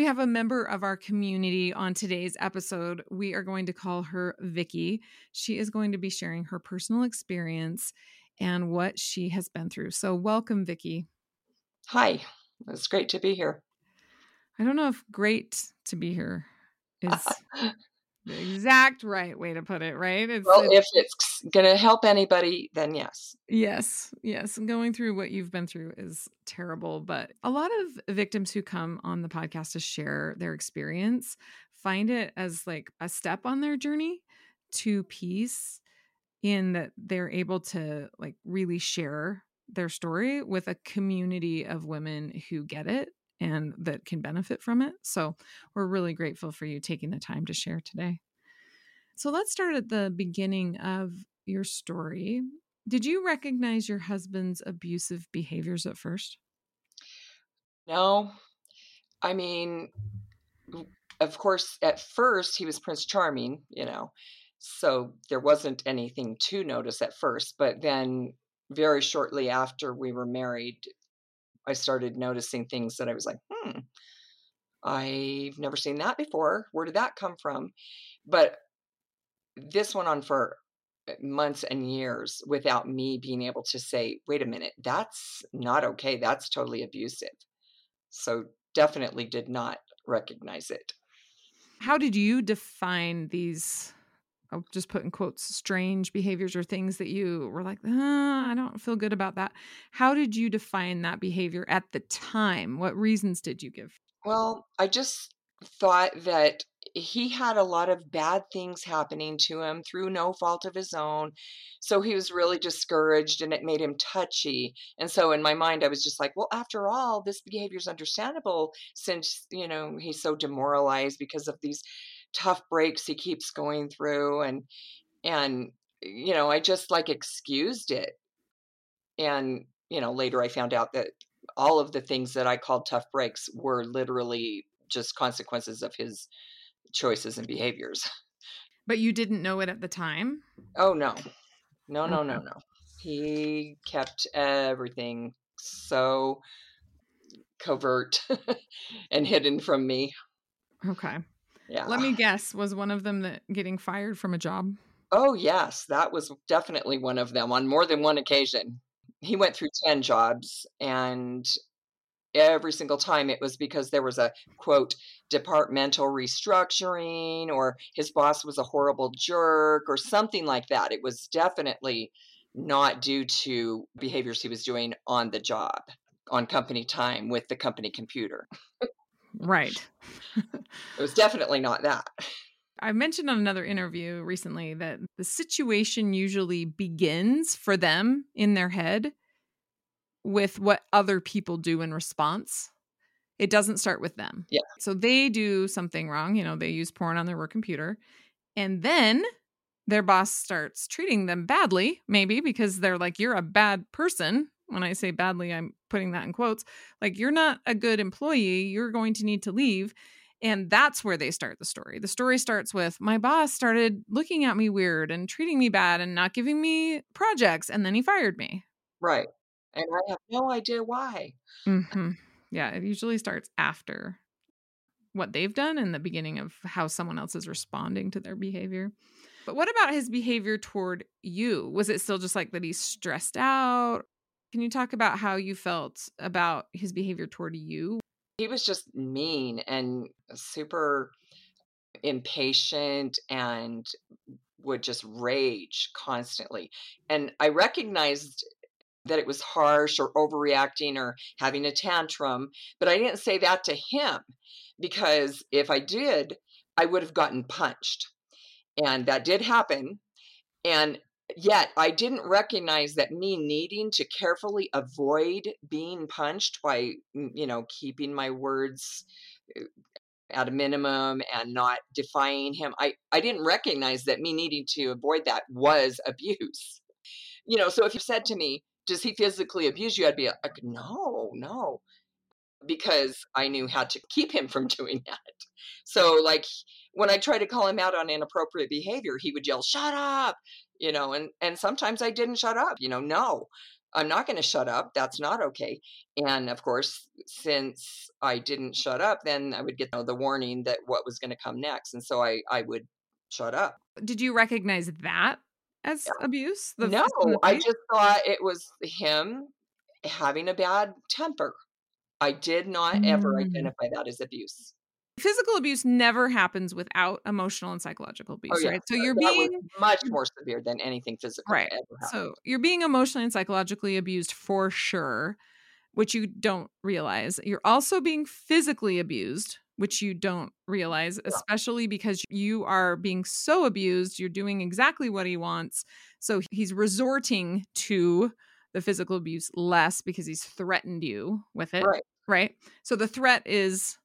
We have a member of our community on today's episode. We are going to call her Vicki. She is going to be sharing her personal experience and what she has been through. So, welcome, Vicki. Hi, it's great to be here. I don't know if great to be here is the exact right way to put it, right? It's, well, it's, if it's going to help anybody, then yes. Yes, yes. Going through what you've been through is terrible, but a lot of victims who come on the podcast to share their experience find it as like a step on their journey to peace in that they're able to like really share their story with a community of women who get it and that can benefit from it. So we're really grateful for you taking the time to share today. So let's start at the beginning of your story. Did you recognize your husband's abusive behaviors at first? No. I mean, of course, at first he was Prince Charming, you know, so there wasn't anything to notice at first. But then, very shortly after we were married, I started noticing things that I was like, hmm, I've never seen that before. Where did that come from? But this went on for eh, months and years without me being able to say, wait a minute, that's not okay. That's totally abusive. So definitely did not recognize it. How did you define these? I'll just put in quotes strange behaviors or things that you were like, ah, I don't feel good about that. How did you define that behavior at the time? What reasons did you give? Well, I just thought that he had a lot of bad things happening to him through no fault of his own. So he was really discouraged and it made him touchy. And so in my mind, I was just like, well, after all, this behavior is understandable since, you know, he's so demoralized because of these tough breaks he keeps going through. And, and, you know, I just like excused it. And, you know, later I found out that all of the things that I called tough breaks were literally just consequences of his choices and behaviors. But you didn't know it at the time? Oh no. No, no, no, no. He kept everything so covert and hidden from me. Okay. Yeah. Let me guess, was one of them that getting fired from a job? Oh, yes, that was definitely one of them on more than one occasion. He went through 10 jobs and every single time it was because there was a quote departmental restructuring or his boss was a horrible jerk or something like that it was definitely not due to behaviors he was doing on the job on company time with the company computer right it was definitely not that I mentioned on another interview recently that the situation usually begins for them in their head with what other people do in response. It doesn't start with them. Yeah. So they do something wrong, you know, they use porn on their work computer. And then their boss starts treating them badly, maybe because they're like, you're a bad person. When I say badly, I'm putting that in quotes. Like, you're not a good employee. You're going to need to leave. And that's where they start the story. The story starts with my boss started looking at me weird and treating me bad and not giving me projects. And then he fired me Right. And I have no idea why. Mm-hmm. Yeah, it usually starts after what they've done and the beginning of how someone else is responding to their behavior. But what about his behavior toward you? Was it still just like that he's stressed out? Can you talk about how you felt about his behavior toward you? He was just mean and super impatient and would just rage constantly. And I recognized that it was harsh or overreacting or having a tantrum, but I didn't say that to him because if I did, I would have gotten punched. And that did happen. And yet I didn't recognize that me needing to carefully avoid being punched by, mm, you know, keeping my words uh, at a minimum and not defying him. I, I didn't recognize that me needing to avoid that was abuse. You know, so if you said to me, does he physically abuse you? I'd be like, no, no, because I knew how to keep him from doing that. So, like, when I tried to call him out on inappropriate behavior, he would yell, shut up, you know, and, and sometimes I didn't shut up, you know, no, I'm not going to shut up. That's not okay. And of course, since I didn't shut up, then I would get you know, the warning that what was going to come next. And so I, I would shut up. Did you recognize that as Yeah. abuse? No, I just thought it was him having a bad temper. I did not ever Mm. identify that as abuse. Physical abuse never happens without emotional and psychological oh, abuse, Oh, yeah. right? So you're that being much more severe than anything physical Right. So you're being emotionally and psychologically abused for sure, which you don't realize. You're also being physically abused, which you don't realize, especially because you are being so abused. You're doing exactly what he wants. So he's resorting to the physical abuse less because he's threatened you with it. Right. Right. So the threat is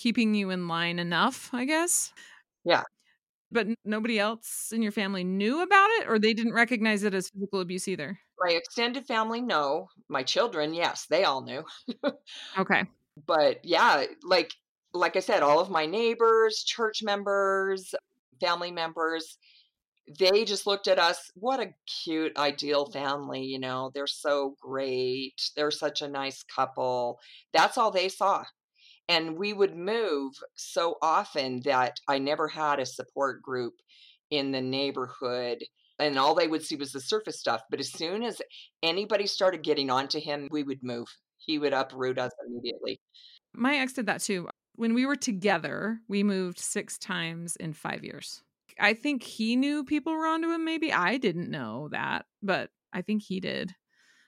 keeping you in line enough, I guess. Yeah. But nobody else in your family knew about it or they didn't recognize it as physical abuse either. My extended family, no. My children, yes, they all knew. Okay. But yeah, like like I said, all of my neighbors, church members, family members, they just looked at us, what a cute, ideal family, you know, they're so great. They're such a nice couple. That's all they saw. And we would move so often that I never had a support group in the neighborhood. And all they would see was the surface stuff. But as soon as anybody started getting onto him, we would move. He would uproot us immediately. My ex did that too. When we were together, we moved six times in five years. I think he knew people were onto him, maybe. I didn't know that, but I think he did.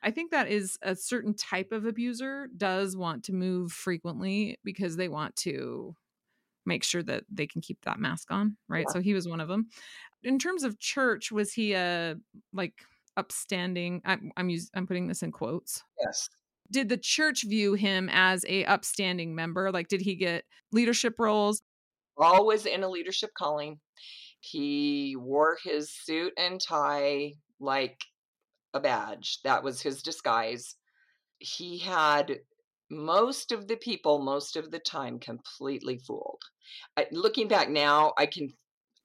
I think that is a certain type of abuser does want to move frequently because they want to make sure that they can keep that mask on, right? Yeah. So he was one of them. In terms of church, was he a like upstanding? I'm I'm us- I'm putting this in quotes. Yes. Did the church view him as a upstanding member? Like, did he get leadership roles? Always in a leadership calling. He wore his suit and tie like a badge. That was his disguise. He had most of the people, most of the time, completely fooled. I, looking back now, I can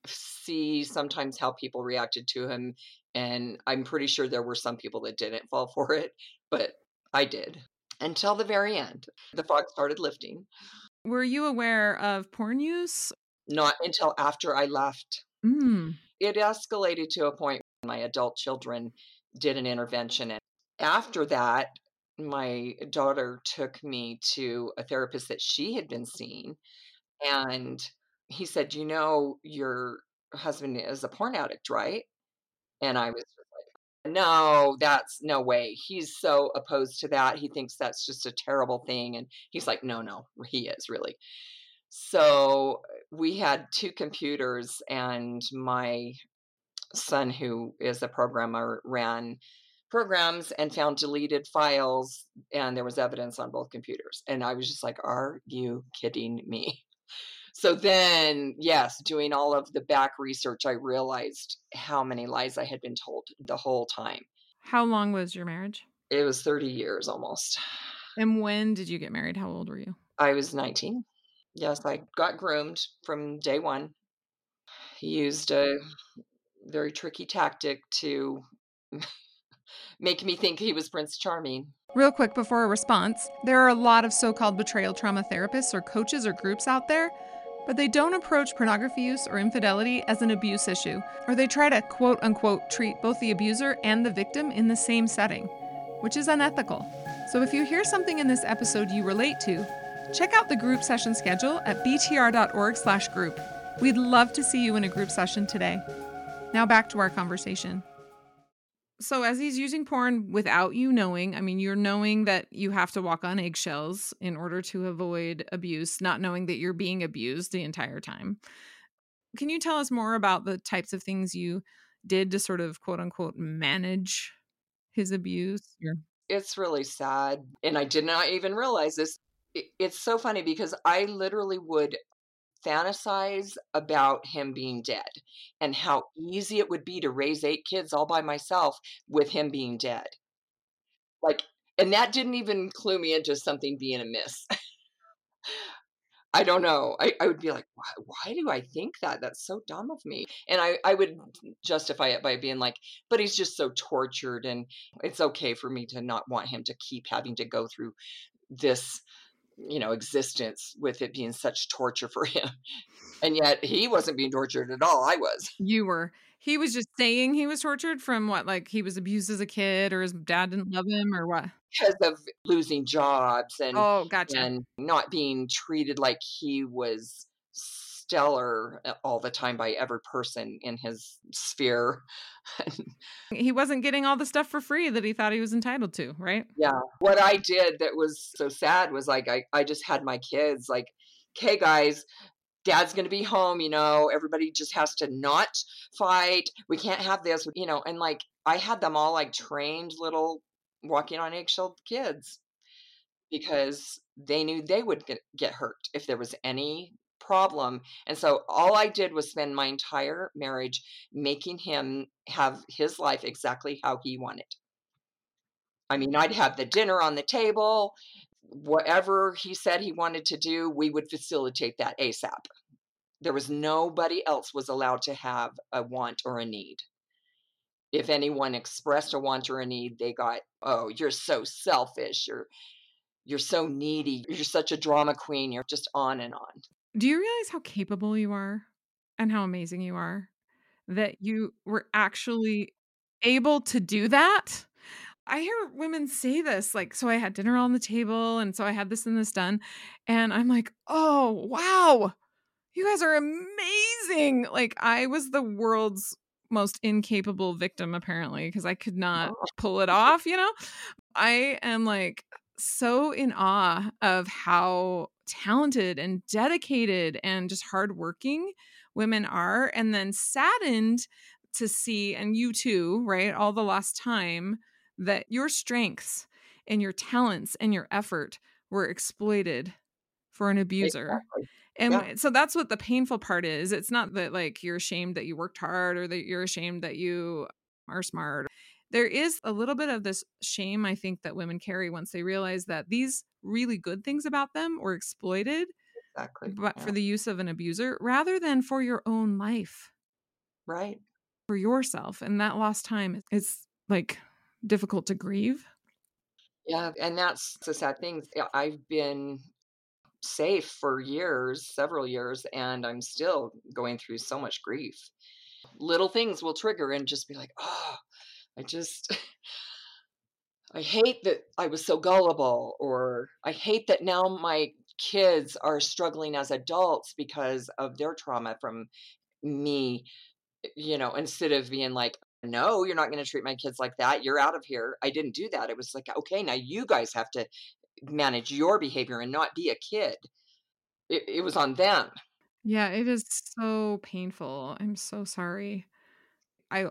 see sometimes how people reacted to him, and I'm pretty sure there were some people that didn't fall for it, but I did until the very end. The fog started lifting. Were you aware of porn use? Not until after I left. Mm. It escalated to a point my adult children did an intervention. And after mm-hmm. that, my daughter took me to a therapist that she had been seeing. And he said, You know, your husband is a porn addict, right? And I was like, No, that's no way. He's so opposed to that. He thinks that's just a terrible thing. And he's like, No, no, he is really. So we had two computers, and my son, who is a programmer, ran programs and found deleted files, and there was evidence on both computers. And I was just like, Are you kidding me? So then, yes, doing all of the back research, I realized how many lies I had been told the whole time. How long was your marriage? It was 30 years almost. And when did you get married? How old were you? I was 19. Yes, I got groomed from day one. He used a very tricky tactic to make me think he was Prince Charming. Real quick before a response, there are a lot of so called betrayal trauma therapists or coaches or groups out there, but they don't approach pornography use or infidelity as an abuse issue, or they try to quote unquote treat both the abuser and the victim in the same setting, which is unethical. So if you hear something in this episode you relate to, check out the group session schedule at btr.org/group. We'd love to see you in a group session today. Now back to our conversation so as he's using porn without you knowing, I mean, you're knowing that you have to walk on eggshells in order to avoid abuse, not knowing that you're being abused the entire time. Can you tell us more about the types of things you did to sort of quote unquote manage his abuse? It's really sad. And I did not even realize this. It's so funny because I literally would fantasize about him being dead and how easy it would be to raise eight kids all by myself with him being dead. Like, and that didn't even clue me into something being amiss. I don't know. I, I would be like, why, why do I think that? That's so dumb of me. And I, I would justify it by being like, but he's just so tortured and it's okay for me to not want him to keep having to go through this you know existence with it being such torture for him and yet he wasn't being tortured at all i was. You were. He was just saying he was tortured from what like he was abused as a kid or his dad didn't love him or what? Because of losing jobs and oh gotcha. and not being treated like he was stellar uh, all the time by every person in his sphere. he wasn't getting all the stuff for free that he thought he was entitled to, right? Yeah. What I did that was so sad was like I, I just had my kids like, okay guys, dad's going to be home, you know, everybody just has to not fight. We can't have this, you know, and like I had them all like trained little walking on eggshell kids because they knew they would get, get hurt if there was any problem. And so all I did was spend my entire marriage making him have his life exactly how he wanted. I mean, I'd have the dinner on the table, whatever he said he wanted to do, we would facilitate that ASAP. There was nobody else was allowed to have a want or a need. If anyone expressed a want or a need, they got, "Oh, you're so selfish. You're you're so needy. You're such a drama queen. You're just on and on." Do you realize how capable you are and how amazing you are? That you were actually able to do that? I hear women say this, like, so I had dinner on the table, and so I had this and this done. And I'm like, oh, wow, you guys are amazing. Like, I was the world's most incapable victim, apparently, because I could not pull it off, you know? I am like so in awe of how talented and dedicated and just hardworking women are, and then saddened to see, and you too, right, all the lost time that your strengths and your talents and your effort were exploited for an abuser. Exactly. And yeah. so that's what the painful part is. It's not that like you're ashamed that you worked hard or that you're ashamed that you are smart there is a little bit of this shame I think that women carry once they realize that these really good things about them were exploited exactly but yeah. for the use of an abuser rather than for your own life. Right. For yourself and that lost time is like difficult to grieve. Yeah, and that's the sad thing. I've been safe for years, several years, and I'm still going through so much grief. Little things will trigger and just be like, oh, I just I hate that I was so gullible or I hate that now my kids are struggling as adults because of their trauma from me eh, you know instead of being like no you're not going to treat my kids like that. You're out of here. I didn't do that. It was like okay now you guys have to manage your behavior and not be a kid. It, it was on them. Yeah it is so painful. I'm so sorry. I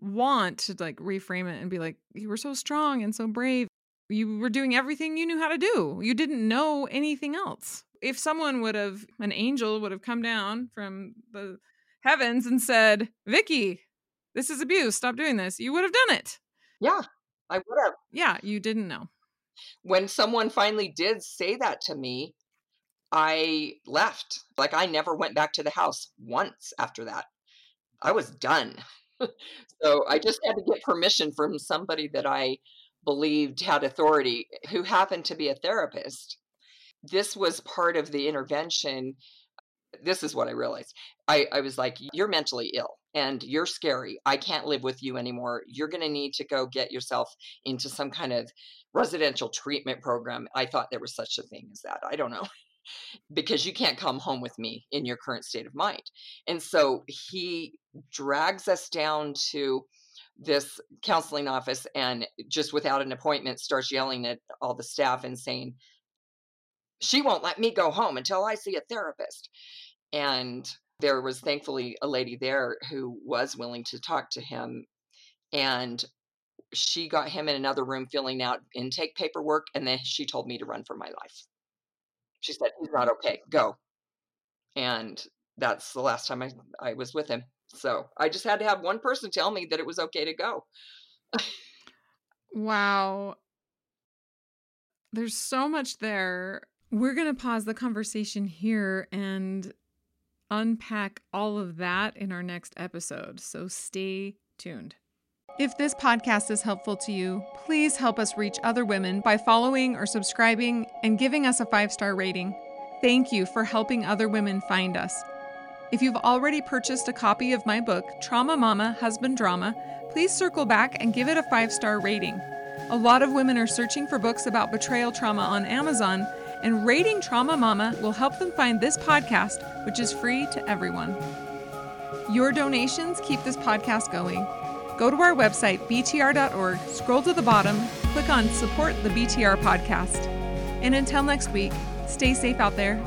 want to like reframe it and be like, you were so strong and so brave. You were doing everything you knew how to do. You didn't know anything else. If someone would have, an angel would have come down from the heavens and said, Vicki, this is abuse. Stop doing this. You would have done it. Yeah, I would have. Yeah, you didn't know. When someone finally did say that to me, I left. Like I never went back to the house once after that. I was done. So I just had to get permission from somebody that I believed had authority who happened to be a therapist. This was part of the intervention. This is what I realized. I, I was like, You're mentally ill and you're scary. I can't live with you anymore. You're going to need to go get yourself into some kind of residential treatment program. I thought there was such a thing as that. I don't know. Because you can't come home with me in your current state of mind. And so he drags us down to this counseling office and just without an appointment starts yelling at all the staff and saying, She won't let me go home until I see a therapist. And there was thankfully a lady there who was willing to talk to him. And she got him in another room filling out intake paperwork. And then she told me to run for my life. She said, He's not okay. Go. And that's the last time I, I was with him. So I just had to have one person tell me that it was okay to go. wow. There's so much there. We're going to pause the conversation here and unpack all of that in our next episode. So stay tuned. If this podcast is helpful to you, please help us reach other women by following or subscribing and giving us a five star rating. Thank you for helping other women find us. If you've already purchased a copy of my book, Trauma Mama Husband Drama, please circle back and give it a five star rating. A lot of women are searching for books about betrayal trauma on Amazon, and rating Trauma Mama will help them find this podcast, which is free to everyone. Your donations keep this podcast going. Go to our website, btr.org, scroll to the bottom, click on Support the BTR Podcast. And until next week, stay safe out there